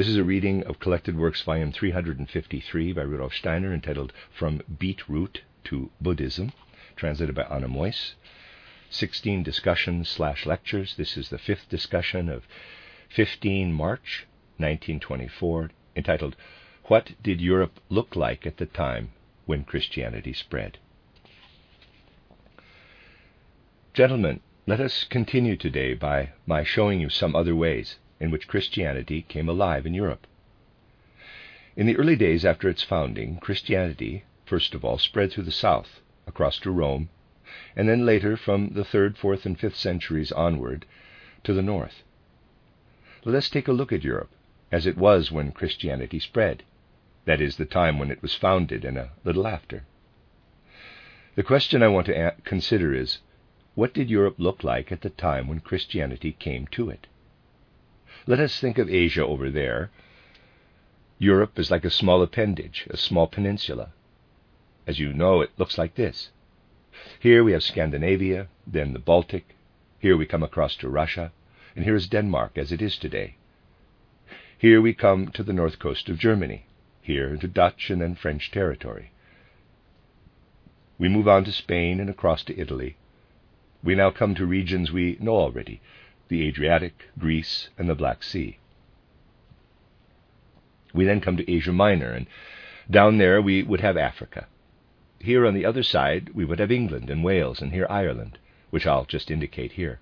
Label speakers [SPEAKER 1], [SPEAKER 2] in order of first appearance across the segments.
[SPEAKER 1] This is a reading of Collected Works, Volume 353 by Rudolf Steiner, entitled From Beetroot to Buddhism, translated by Anna Meuss. 16 discussions slash lectures. This is the fifth discussion of 15 March 1924, entitled What Did Europe Look Like at the Time When Christianity Spread? Gentlemen, let us continue today by my showing you some other ways in which Christianity came alive in Europe. In the early days after its founding, Christianity, first of all, spread through the south, across to Rome, and then later from the 3rd, 4th, and 5th centuries onward to the north. Let us take a look at Europe as it was when Christianity spread, that is, the time when it was founded and a little after. The question I want to consider is what did Europe look like at the time when Christianity came to it? Let us think of Asia over there. Europe is like a small appendage, a small peninsula. As you know, it looks like this. Here we have Scandinavia, then the Baltic. Here we come across to Russia, and here is Denmark as it is today. Here we come to the north coast of Germany, here to Dutch and then French territory. We move on to Spain and across to Italy. We now come to regions we know already the Adriatic, Greece, and the Black Sea. We then come to Asia Minor, and down there we would have Africa. Here on the other side we would have England and Wales, and here Ireland, which I'll just indicate here.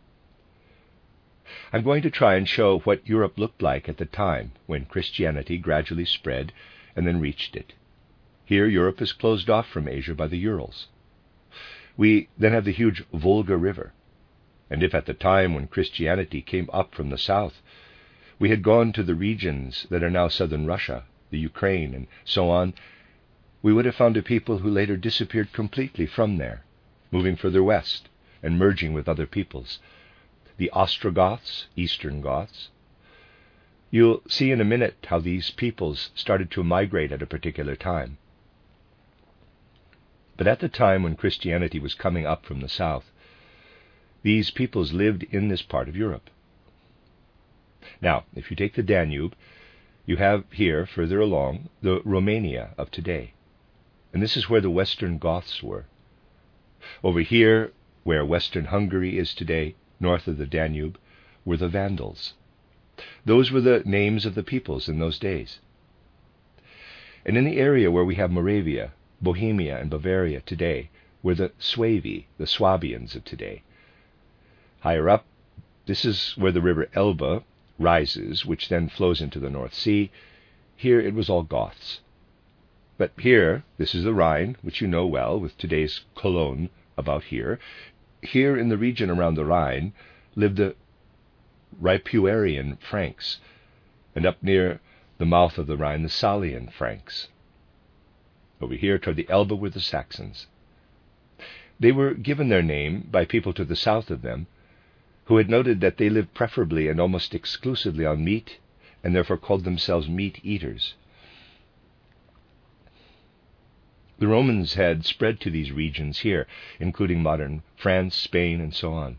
[SPEAKER 1] I'm going to try and show what Europe looked like at the time when Christianity gradually spread and then reached it. Here Europe is closed off from Asia by the Urals. We then have the huge Volga River, and if at the time when Christianity came up from the south, we had gone to the regions that are now southern Russia, the Ukraine, and so on, we would have found a people who later disappeared completely from there, moving further west and merging with other peoples. The Ostrogoths, Eastern Goths. You'll see in a minute how these peoples started to migrate at a particular time. But at the time when Christianity was coming up from the south, these peoples lived in this part of Europe. Now, if you take the Danube, you have here, further along, the Romania of today. And this is where the Western Goths were. Over here, where Western Hungary is today, north of the Danube, were the Vandals. Those were the names of the peoples in those days. And in the area where we have Moravia, Bohemia, and Bavaria today, were the Suevi, the Swabians of today. Higher up, this is where the river Elbe rises, which then flows into the North Sea. Here it was all Goths. But here, this is the Rhine, which you know well, with today's Cologne about here. Here in the region around the Rhine lived the Ripuarian Franks, and up near the mouth of the Rhine, the Salian Franks. Over here toward the Elbe were the Saxons. They were given their name by people to the south of them who had noted that they lived preferably and almost exclusively on meat, and therefore called themselves meat eaters. The Romans had spread to these regions here, including modern France, Spain, and so on.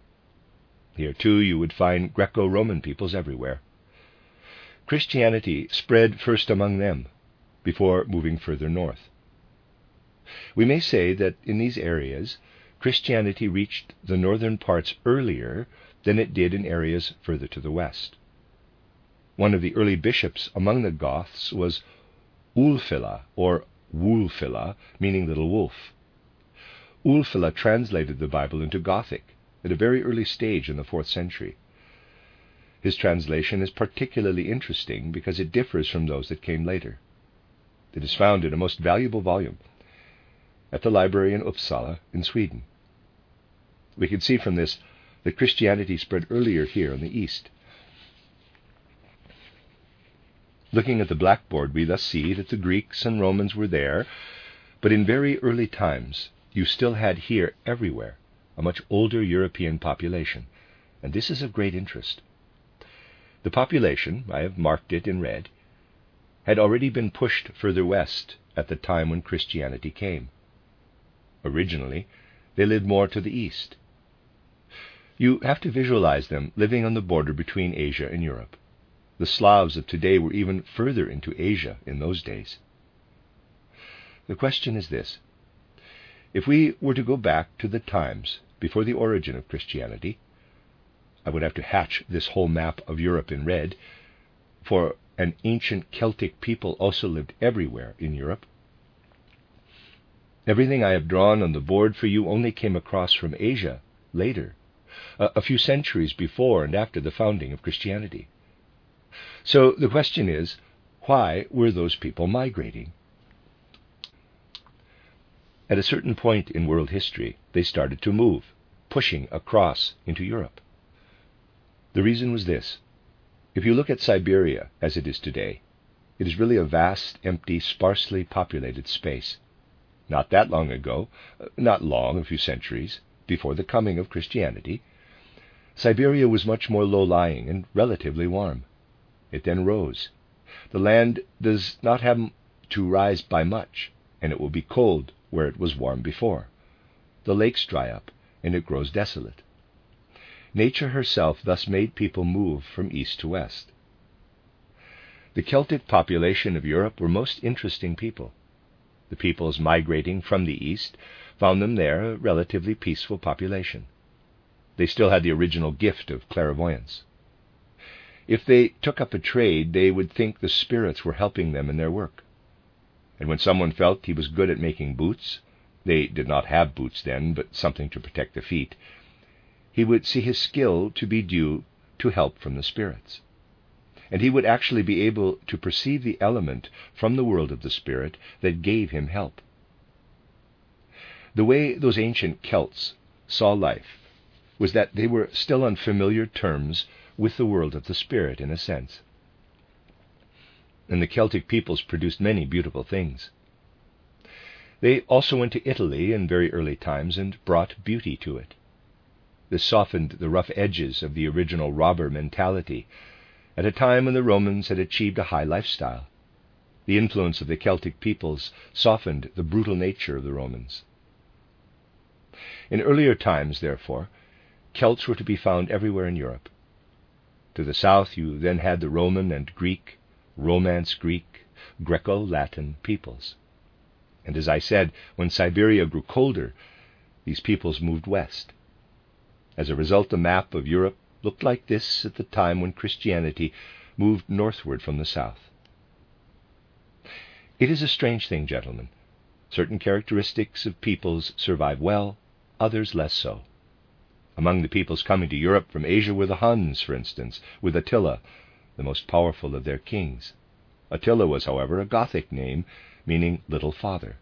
[SPEAKER 1] Here, too, you would find Greco Roman peoples everywhere. Christianity spread first among them before moving further north. We may say that in these areas, Christianity reached the northern parts earlier than it did in areas further to the west. One of the early bishops among the Goths was Ulfila, or Wulfila, meaning little wolf. Ulfila translated the Bible into Gothic at a very early stage in the fourth century. His translation is particularly interesting because it differs from those that came later. It is found in a most valuable volume at the library in Uppsala in Sweden. We can see from this that Christianity spread earlier here in the East. Looking at the blackboard, we thus see that the Greeks and Romans were there, But in very early times, you still had here everywhere a much older European population, and this is of great interest. The population, I have marked it in red, had already been pushed further west at the time when Christianity came. Originally, they lived more to the east. You have to visualize them living on the border between Asia and Europe. The Slavs of today were even further into Asia in those days. The question is this If we were to go back to the times before the origin of Christianity, I would have to hatch this whole map of Europe in red, for an ancient Celtic people also lived everywhere in Europe. Everything I have drawn on the board for you only came across from Asia later, a, few centuries before and after the founding of Christianity. So the question is why were those people migrating? At a certain point in world history, they started to move, pushing across into Europe. The reason was this. If you look at Siberia as it is today, it is really a vast, empty, sparsely populated space. Not that long ago, uh, not long, a few centuries, before the coming of Christianity, Siberia was much more low lying and relatively warm. It then rose. The land does not have to rise by much, and it will be cold where it was warm before. The lakes dry up, and it grows desolate. Nature herself thus made people move from east to west. The Celtic population of Europe were most interesting people. The peoples migrating from the east found them there a relatively peaceful population. They still had the original gift of clairvoyance. If they took up a trade, they would think the spirits were helping them in their work. And when someone felt he was good at making boots, they did not have boots then, but something to protect the feet, he would see his skill to be due to help from the spirits. And he would actually be able to perceive the element from the world of the spirit that gave him help. The way those ancient Celts saw life was that they were still on familiar terms with the world of the spirit, in a sense and the Celtic peoples produced many beautiful things. They also went to Italy in very early times and brought beauty to it. This softened the rough edges of the original robber mentality at a time when the Romans had achieved a high lifestyle. The influence of the Celtic peoples softened the brutal nature of the Romans. In earlier times, therefore, Celts were to be found everywhere in Europe. To the south, you then had the Roman and Greek, Romance Greek, Greco Latin peoples. And as I said, when Siberia grew colder, these peoples moved west. As a result, the map of Europe looked like this at the time when Christianity moved northward from the south. It is a strange thing, gentlemen. Certain characteristics of peoples survive well, others less so. Among the peoples coming to Europe from Asia were the Huns, for instance, with Attila, the most powerful of their kings. Attila was, however, a Gothic name meaning little father.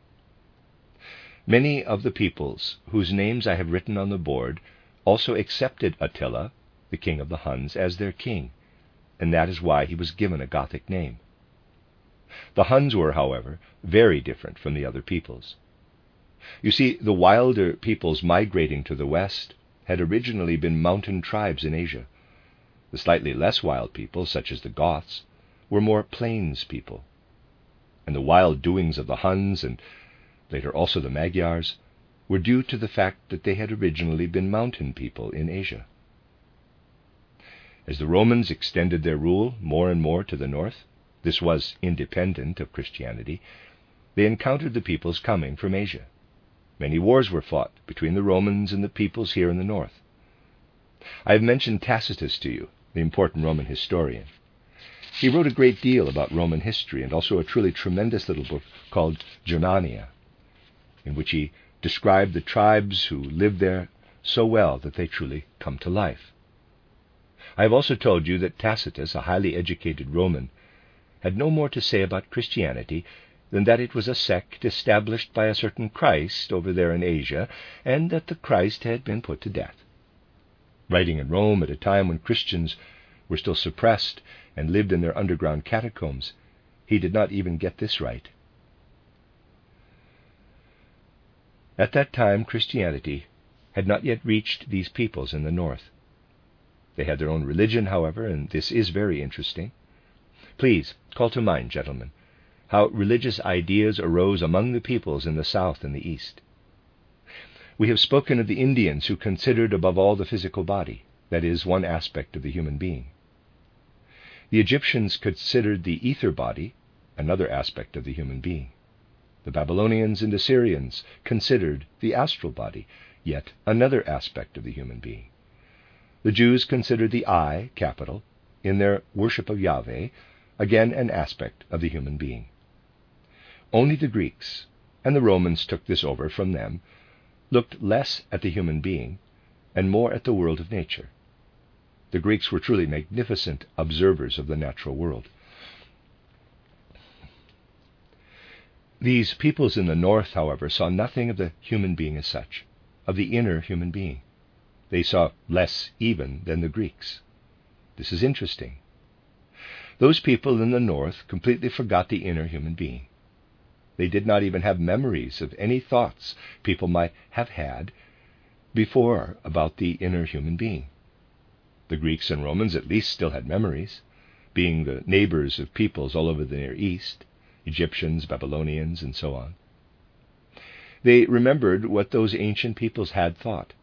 [SPEAKER 1] Many of the peoples whose names I have written on the board also accepted Attila, the king of the Huns, as their king, and that is why he was given a Gothic name. The Huns were, however, very different from the other peoples. You see, the wilder peoples migrating to the west had originally been mountain tribes in Asia. The slightly less wild people, such as the Goths, were more plains people. And the wild doings of the Huns, and later also the Magyars, were due to the fact that they had originally been mountain people in Asia. As the Romans extended their rule more and more to the north, this was independent of Christianity, they encountered the peoples coming from Asia. Many wars were fought between the Romans and the peoples here in the north. I have mentioned Tacitus to you, the important Roman historian. He wrote a great deal about Roman history and also a truly tremendous little book called Germania, in which he described the tribes who lived there so well that they truly come to life. I have also told you that Tacitus, a highly educated Roman, had no more to say about Christianity than that it was a sect established by a certain Christ over there in Asia, and that the Christ had been put to death writing in Rome at a time when Christians were still suppressed and lived in their underground catacombs, he did not even get this right. At that time, Christianity had not yet reached these peoples in the north. They had their own religion, however, and this is very interesting. Please call to mind, gentlemen, how religious ideas arose among the peoples in the south and the east. We have spoken of the Indians who considered above all the physical body, that is, one aspect of the human being. The Egyptians considered the ether body, another aspect of the human being. The Babylonians and Assyrians considered the astral body, yet another aspect of the human being. The Jews considered the I, capital, in their worship of Yahweh, again an aspect of the human being. Only the Greeks, and the Romans took this over from them, looked less at the human being and more at the world of nature. The Greeks were truly magnificent observers of the natural world. These peoples in the north, however, saw nothing of the human being as such, of the inner human being. They saw less even than the Greeks. This is interesting. Those people in the north completely forgot the inner human being. They did not even have memories of any thoughts people might have had before about the inner human being. The Greeks and Romans at least still had memories, being the neighbors of peoples all over the Near East, Egyptians, Babylonians, and so on. They remembered what those ancient peoples had thought.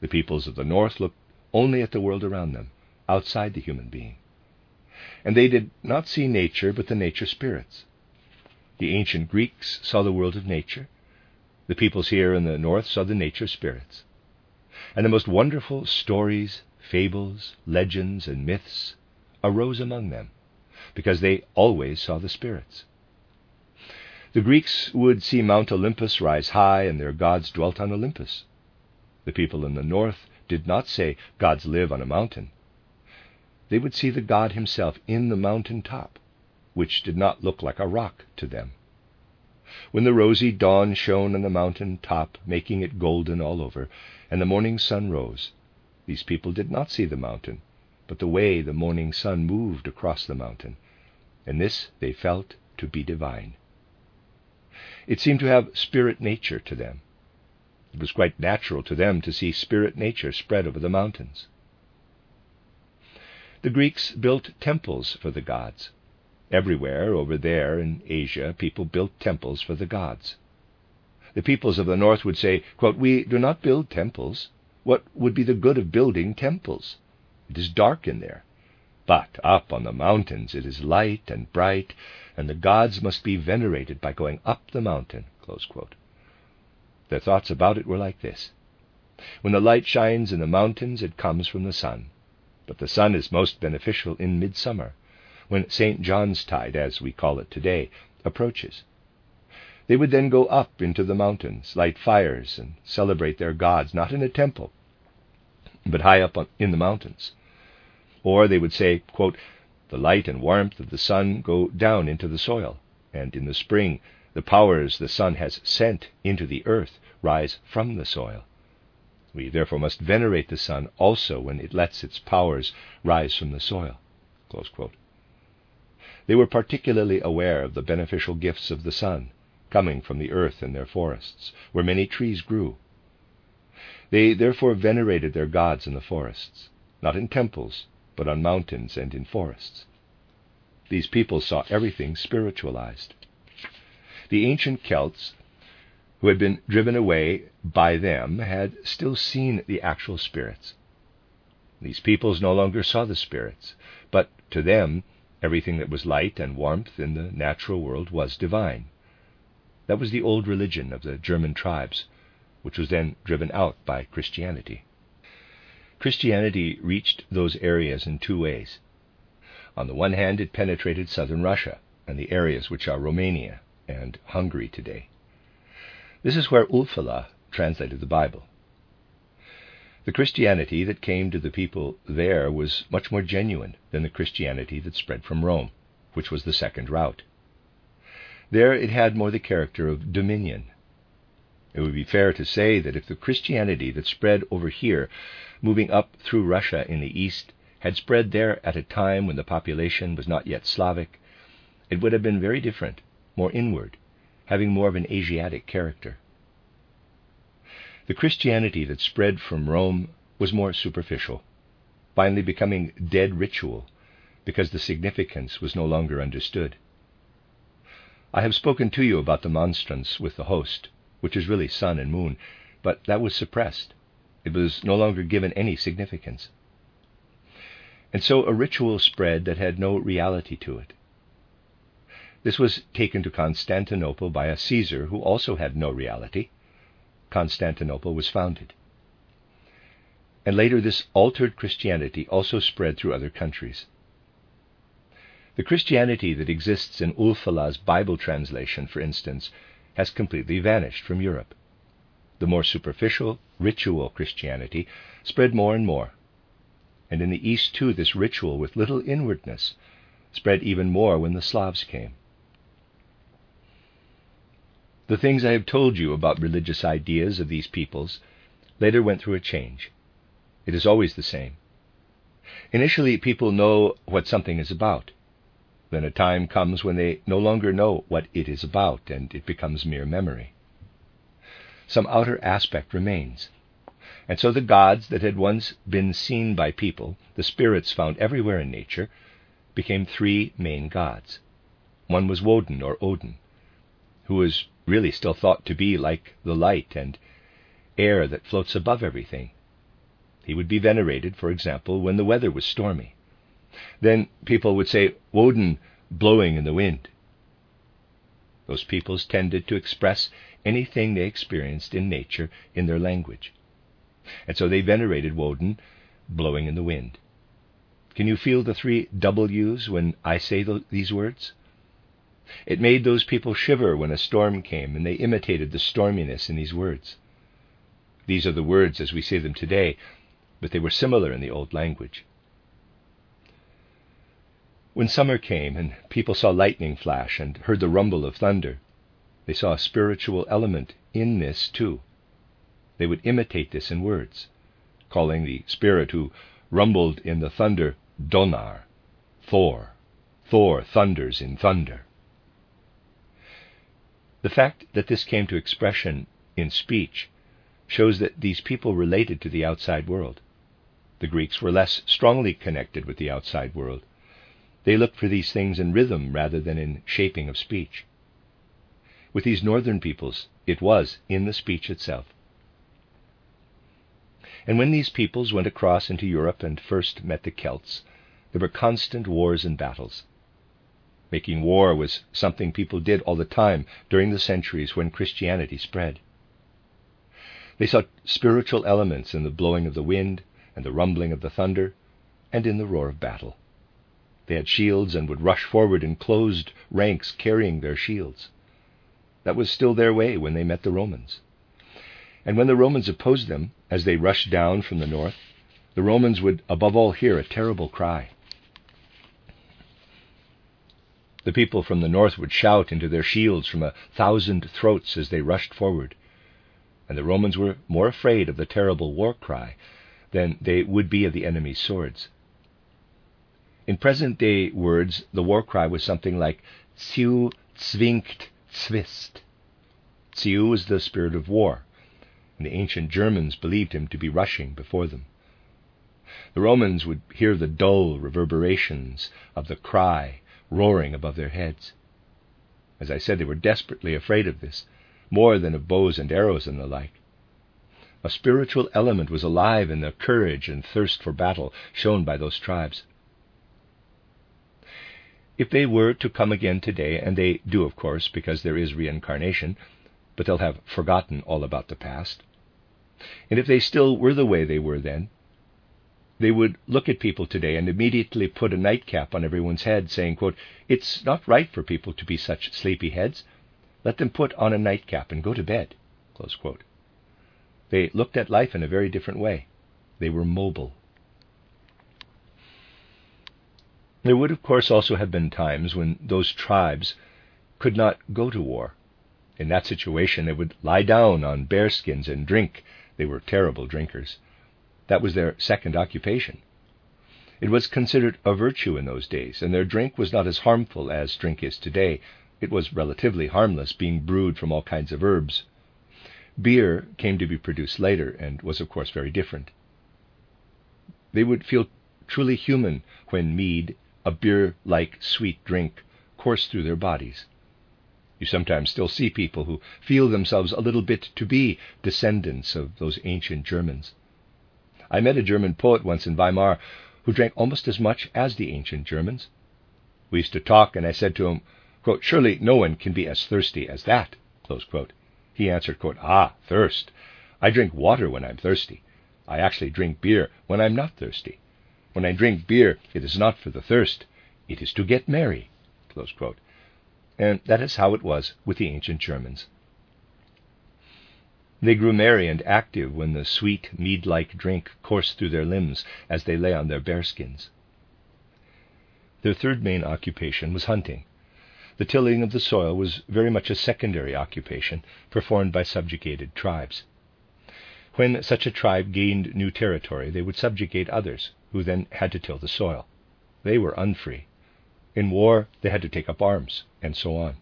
[SPEAKER 1] The peoples of the north looked only at the world around them, outside the human being. And they did not see nature but the nature spirits. The ancient Greeks saw the world of nature. The peoples here in the north saw the nature spirits. And the most wonderful stories, fables, legends, and myths arose among them, because they always saw the spirits. The Greeks would see Mount Olympus rise high, and their gods dwelt on Olympus. The people in the north did not say gods live on a mountain. They would see the God himself in the mountain top which did not look like a rock to them. When the rosy dawn shone on the mountain top, making it golden all over, and the morning sun rose, these people did not see the mountain, but the way the morning sun moved across the mountain, and this they felt to be divine. It seemed to have spirit nature to them. It was quite natural to them to see spirit nature spread over the mountains. The Greeks built temples for the gods. Everywhere over there in Asia, people built temples for the gods. The peoples of the north would say, quote, We do not build temples. What would be the good of building temples? It is dark in there. But up on the mountains it is light and bright, and the gods must be venerated by going up the mountain. Their thoughts about it were like this When the light shines in the mountains, it comes from the sun. But the sun is most beneficial in midsummer when St. John's Tide, as we call it today, approaches. They would then go up into the mountains, light fires, and celebrate their gods, not in a temple, but high up in the mountains. Or they would say, quote, The light and warmth of the sun go down into the soil, and in the spring the powers the sun has sent into the earth rise from the soil. We therefore must venerate the sun also when it lets its powers rise from the soil. They were particularly aware of the beneficial gifts of the sun coming from the earth in their forests, where many trees grew. They therefore venerated their gods in the forests, not in temples, but on mountains and in forests. These people saw everything spiritualized. The ancient Celts, who had been driven away by them, had still seen the actual spirits. These peoples no longer saw the spirits, but to them Everything that was light and warmth in the natural world was divine. That was the old religion of the German tribes, which was then driven out by Christianity. Christianity reached those areas in two ways. On the one hand, it penetrated southern Russia and the areas which are Romania and Hungary today. This is where Ulfila translated the Bible. The Christianity that came to the people there was much more genuine than the Christianity that spread from Rome, which was the second route. There it had more the character of dominion. It would be fair to say that if the Christianity that spread over here, moving up through Russia in the east, had spread there at a time when the population was not yet Slavic, it would have been very different, more inward, having more of an Asiatic character. The Christianity that spread from Rome was more superficial, finally becoming dead ritual because the significance was no longer understood. I have spoken to you about the monstrance with the host, which is really sun and moon, but that was suppressed. It was no longer given any significance. And so a ritual spread that had no reality to it. This was taken to Constantinople by a Caesar who also had no reality. Constantinople was founded. And later, this altered Christianity also spread through other countries. The Christianity that exists in Ulfilas' Bible translation, for instance, has completely vanished from Europe. The more superficial, ritual Christianity spread more and more. And in the East, too, this ritual with little inwardness spread even more when the Slavs came. The things I have told you about religious ideas of these peoples later went through a change. It is always the same. Initially, people know what something is about. Then a time comes when they no longer know what it is about, and it becomes mere memory. Some outer aspect remains. And so the gods that had once been seen by people, the spirits found everywhere in nature, became three main gods. One was Woden or Odin, who was really still thought to be like the light and air that floats above everything. He would be venerated, for example, when the weather was stormy. Then people would say, Woden blowing in the wind. Those peoples tended to express anything they experienced in nature in their language. And so they venerated Woden blowing in the wind. Can you feel the three W's when I say these words? It made those people shiver when a storm came, and they imitated the storminess in these words. These are the words as we say them today, but they were similar in the old language. When summer came and people saw lightning flash and heard the rumble of thunder, they saw a spiritual element in this too. They would imitate this in words, calling the spirit who rumbled in the thunder Donar, Thor. Thor thunders in thunder. The fact that this came to expression in speech shows that these people related to the outside world. The Greeks were less strongly connected with the outside world. They looked for these things in rhythm rather than in shaping of speech. With these northern peoples, it was in the speech itself. And when these peoples went across into Europe and first met the Celts, there were constant wars and battles. Making war was something people did all the time during the centuries when Christianity spread. They saw spiritual elements in the blowing of the wind and the rumbling of the thunder and in the roar of battle. They had shields and would rush forward in closed ranks carrying their shields. That was still their way when they met the Romans. And when the Romans opposed them, as they rushed down from the north, the Romans would above all hear a terrible cry. The people from the north would shout into their shields from a thousand throats as they rushed forward, and the Romans were more afraid of the terrible war cry than they would be of the enemy's swords. In present day words, the war cry was something like Ziu zwingt Zwist. Ziu was the spirit of war, and the ancient Germans believed him to be rushing before them. The Romans would hear the dull reverberations of the cry roaring above their heads. As I said, they were desperately afraid of this, more than of bows and arrows and the like. A spiritual element was alive in the courage and thirst for battle shown by those tribes. If they were to come again today, and they do, of course, because there is reincarnation, but they'll have forgotten all about the past, and if they still were the way they were then, they would look at people today and immediately put a nightcap on everyone's head, saying, quote, It's not right for people to be such sleepy heads. Let them put on a nightcap and go to bed. They looked at life in a very different way. They were mobile. There would, of course, also have been times when those tribes could not go to war. In that situation, they would lie down on bearskins and drink. They were terrible drinkers. That was their second occupation. It was considered a virtue in those days, and their drink was not as harmful as drink is today. It was relatively harmless, being brewed from all kinds of herbs. Beer came to be produced later and was, of course, very different. They would feel truly human when mead, a beer like sweet drink, coursed through their bodies. You sometimes still see people who feel themselves a little bit to be descendants of those ancient Germans. I met a German poet once in Weimar who drank almost as much as the ancient Germans. We used to talk, and I said to him, quote, Surely no one can be as thirsty as that. He answered, quote, Ah, thirst. I drink water when I'm thirsty. I actually drink beer when I'm not thirsty. When I drink beer, it is not for the thirst, it is to get merry. And that is how it was with the ancient Germans. They grew merry and active when the sweet, mead like drink coursed through their limbs as they lay on their bearskins. Their third main occupation was hunting. The tilling of the soil was very much a secondary occupation performed by subjugated tribes. When such a tribe gained new territory, they would subjugate others, who then had to till the soil. They were unfree. In war, they had to take up arms, and so on.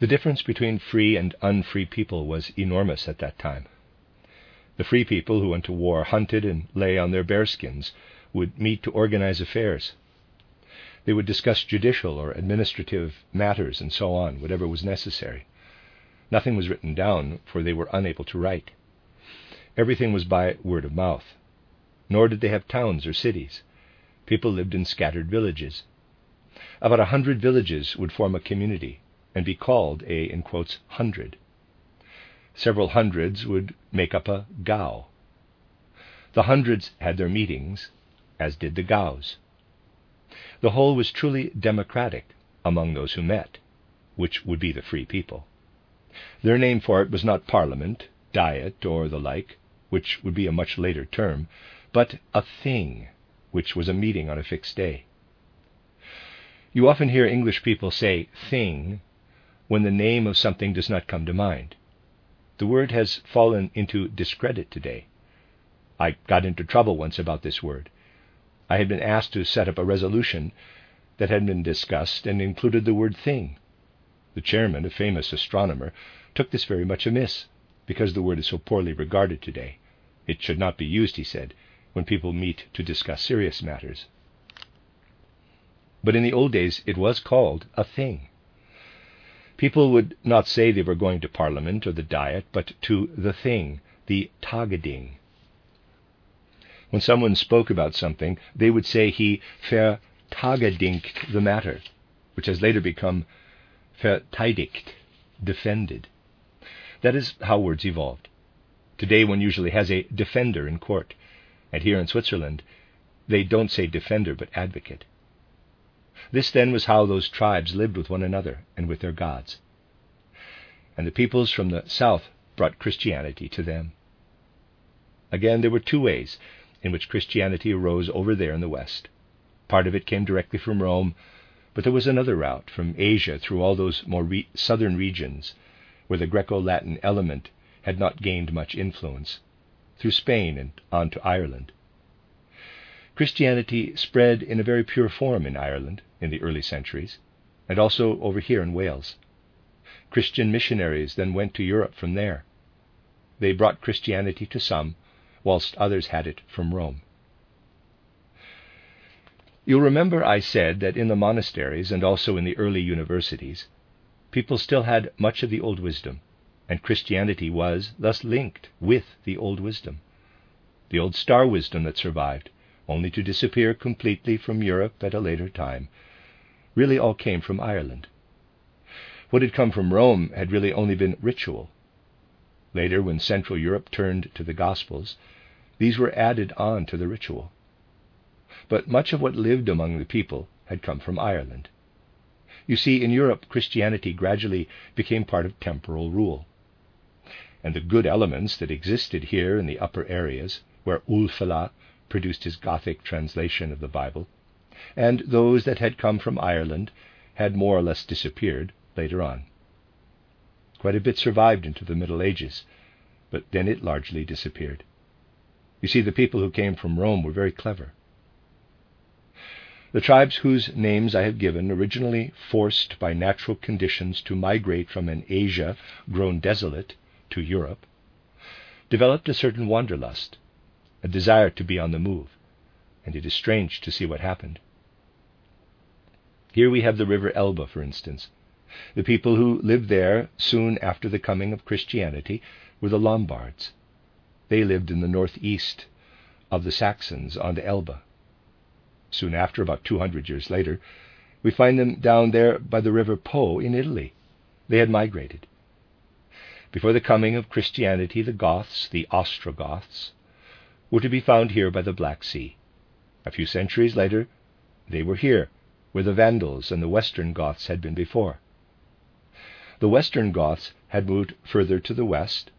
[SPEAKER 1] The difference between free and unfree people was enormous at that time. The free people who went to war hunted and lay on their bearskins, would meet to organize affairs. They would discuss judicial or administrative matters and so on, whatever was necessary. Nothing was written down, for they were unable to write. Everything was by word of mouth. Nor did they have towns or cities. People lived in scattered villages. About a hundred villages would form a community, and be called a in quotes, hundred. Several hundreds would make up a gau. The hundreds had their meetings, as did the gaus. The whole was truly democratic among those who met, which would be the free people. Their name for it was not parliament, diet, or the like, which would be a much later term, but a thing, which was a meeting on a fixed day. You often hear English people say thing when the name of something does not come to mind. The word has fallen into discredit today. I got into trouble once about this word. I had been asked to set up a resolution that had been discussed and included the word thing. The chairman, a famous astronomer, took this very much amiss, because the word is so poorly regarded today. It should not be used, he said, when people meet to discuss serious matters. But in the old days it was called a thing. People would not say they were going to Parliament or the Diet, but to the thing, the Tageding. When someone spoke about something, they would say he vertagedinkt the matter, which has later become verteidigt, defended. That is how words evolved. Today one usually has a defender in court, and here in Switzerland they don't say defender but advocate. This then was how those tribes lived with one another and with their gods. And the peoples from the south brought Christianity to them. Again, there were two ways in which Christianity arose over there in the west. Part of it came directly from Rome, but there was another route from Asia through all those more re- southern regions where the Greco Latin element had not gained much influence, through Spain and on to Ireland. Christianity spread in a very pure form in Ireland in the early centuries, and also over here in Wales. Christian missionaries then went to Europe from there. They brought Christianity to some, whilst others had it from Rome. You'll remember I said that in the monasteries and also in the early universities, people still had much of the old wisdom, and Christianity was thus linked with the old wisdom. The old star wisdom that survived, only to disappear completely from Europe at a later time, really all came from Ireland. What had come from Rome had really only been ritual. Later, when Central Europe turned to the Gospels, these were added on to the ritual. But much of what lived among the people had come from Ireland. You see, in Europe, Christianity gradually became part of temporal rule. And the good elements that existed here in the upper areas, where Ulfila produced his Gothic translation of the Bible, and those that had come from Ireland had more or less disappeared later on. Quite a bit survived into the Middle Ages, but then it largely disappeared. You see, the people who came from Rome were very clever. The tribes whose names I have given, originally forced by natural conditions to migrate from an Asia grown desolate to Europe, developed a certain wanderlust, a desire to be on the move, and it is strange to see what happened. Here we have the river Elbe, for instance. The people who lived there soon after the coming of Christianity were the Lombards. They lived in the northeast of the Saxons on the Elbe. Soon after, about 200 years later, we find them down there by the river Po in Italy. They had migrated. Before the coming of Christianity, the Goths, the Ostrogoths, were to be found here by the Black Sea. A few centuries later, they were here, where the Vandals and the Western Goths had been before. The Western Goths had moved further to the west,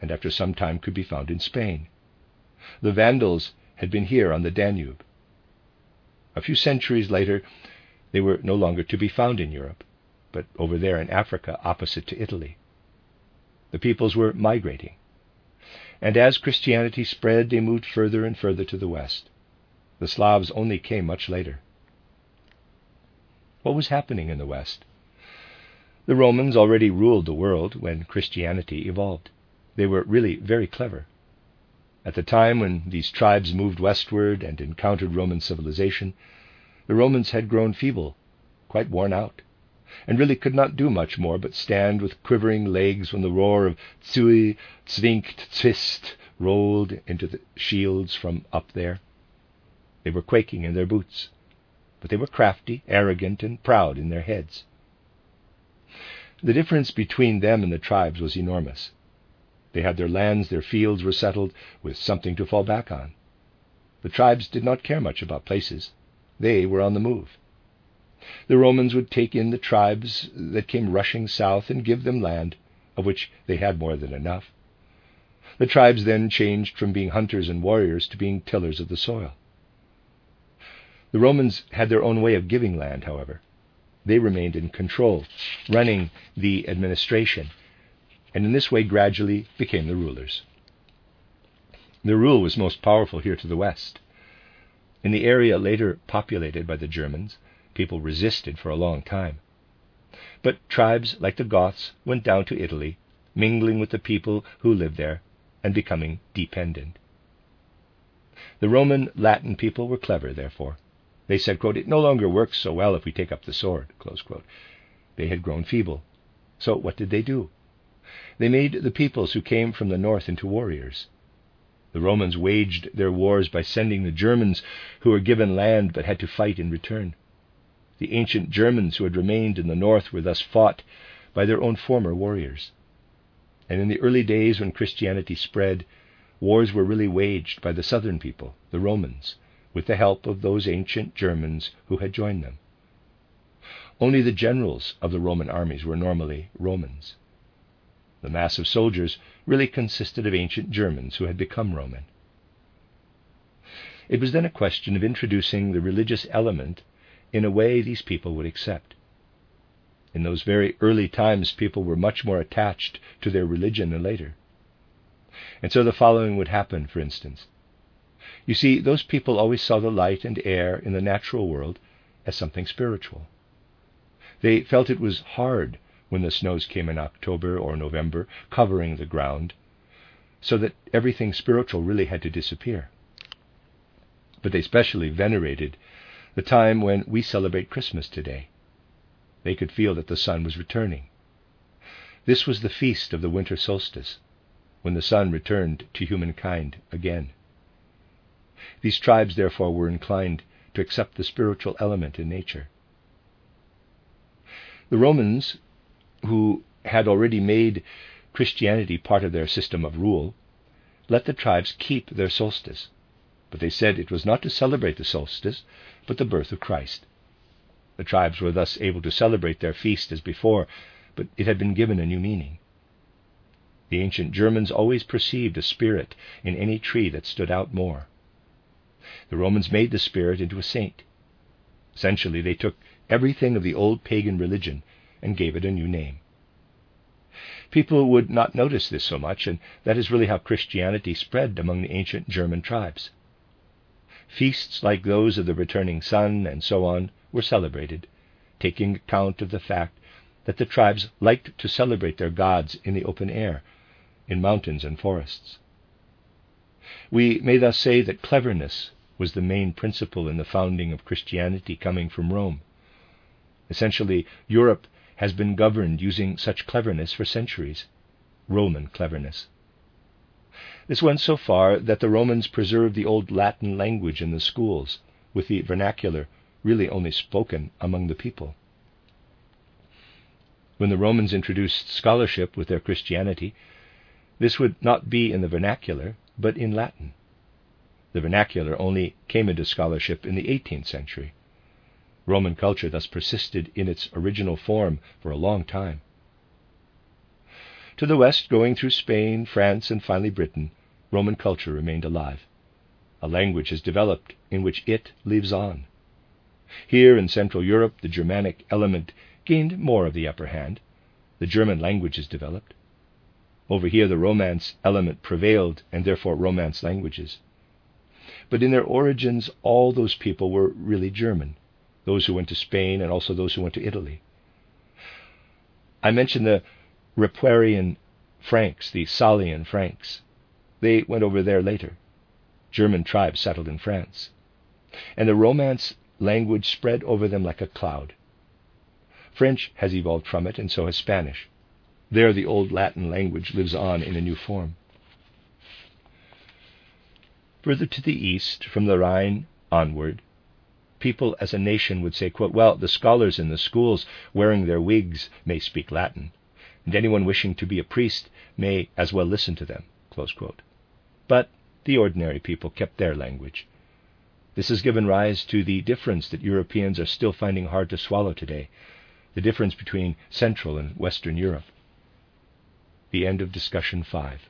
[SPEAKER 1] and after some time could be found in Spain. The Vandals had been here on the Danube. A few centuries later, they were no longer to be found in Europe, but over there in Africa, opposite to Italy. The peoples were migrating, and as Christianity spread, they moved further and further to the west. The Slavs only came much later. What was happening in the west? The Romans already ruled the world when Christianity evolved. They were really very clever. At the time when these tribes moved westward and encountered Roman civilization, the Romans had grown feeble, quite worn out, and really could not do much more but stand with quivering legs when the roar of Ziu, Zwingt, Zwist rolled into the shields from up there. They were quaking in their boots, but they were crafty, arrogant, and proud in their heads. The difference between them and the tribes was enormous. They had their lands, their fields were settled, with something to fall back on. The tribes did not care much about places. They were on the move. The Romans would take in the tribes that came rushing south and give them land, of which they had more than enough. The tribes then changed from being hunters and warriors to being tillers of the soil. The Romans had their own way of giving land, however. They remained in control, running the administration, and in this way gradually became the rulers. Their rule was most powerful here to the west. In the area later populated by the Germans, people resisted for a long time. But tribes like the Goths went down to Italy, mingling with the people who lived there and becoming dependent. The Roman Latin people were clever, therefore. They said, quote, It no longer works so well if we take up the sword. They had grown feeble. So what did they do? They made the peoples who came from the north into warriors. The Romans waged their wars by sending the Germans who were given land but had to fight in return. The ancient Germans who had remained in the north were thus fought by their own former warriors. And in the early days when Christianity spread, wars were really waged by the southern people, the Romans, with the help of those ancient Germans who had joined them. Only the generals of the Roman armies were normally Romans. The mass of soldiers really consisted of ancient Germans who had become Roman. It was then a question of introducing the religious element in a way these people would accept. In those very early times, people were much more attached to their religion than later. And so the following would happen, for instance. You see, those people always saw the light and air in the natural world as something spiritual. They felt it was hard when the snows came in October or November, covering the ground, so that everything spiritual really had to disappear. But they specially venerated the time when we celebrate Christmas today. They could feel that the sun was returning. This was the feast of the winter solstice, when the sun returned to humankind again. These tribes, therefore, were inclined to accept the spiritual element in nature. The Romans who had already made Christianity part of their system of rule, let the tribes keep their solstice. But they said it was not to celebrate the solstice, but the birth of Christ. The tribes were thus able to celebrate their feast as before, but it had been given a new meaning. The ancient Germans always perceived a spirit in any tree that stood out more. The Romans made the spirit into a saint. Essentially, they took everything of the old pagan religion and gave it a new name. People would not notice this so much, and that is really how Christianity spread among the ancient German tribes. feasts like those of the returning sun and so on were celebrated, taking account of the fact that the tribes liked to celebrate their gods in the open air, in mountains and forests. We may thus say that cleverness was the main principle in the founding of Christianity coming from Rome. Essentially, Europe has been governed using such cleverness for centuries Roman cleverness. This went so far that the Romans preserved the old Latin language in the schools, with the vernacular really only spoken among the people. When the Romans introduced scholarship with their Christianity, this would not be in the vernacular, but in Latin. The vernacular only came into scholarship in the 18th century. Roman culture thus persisted in its original form for a long time. To the west, going through Spain, France, and finally Britain, Roman culture remained alive. A language has developed in which it lives on. Here in Central Europe, the Germanic element gained more of the upper hand. The German languages developed. Over here, the Romance element prevailed, and therefore Romance languages. But in their origins, all those people were really German, those who went to Spain and also those who went to Italy. I mentioned the Ripuarian Franks, the Salian Franks. They went over there later. German tribes settled in France. And the Romance language spread over them like a cloud. French has evolved from it, and so has Spanish. There, the old Latin language lives on in a new form. Further to the east, from the Rhine onward, people as a nation would say, quote, Well, the scholars in the schools wearing their wigs may speak Latin, and anyone wishing to be a priest may as well listen to them. But the ordinary people kept their language. This has given rise to the difference that Europeans are still finding hard to swallow today the difference between Central and Western Europe. The end of discussion 5.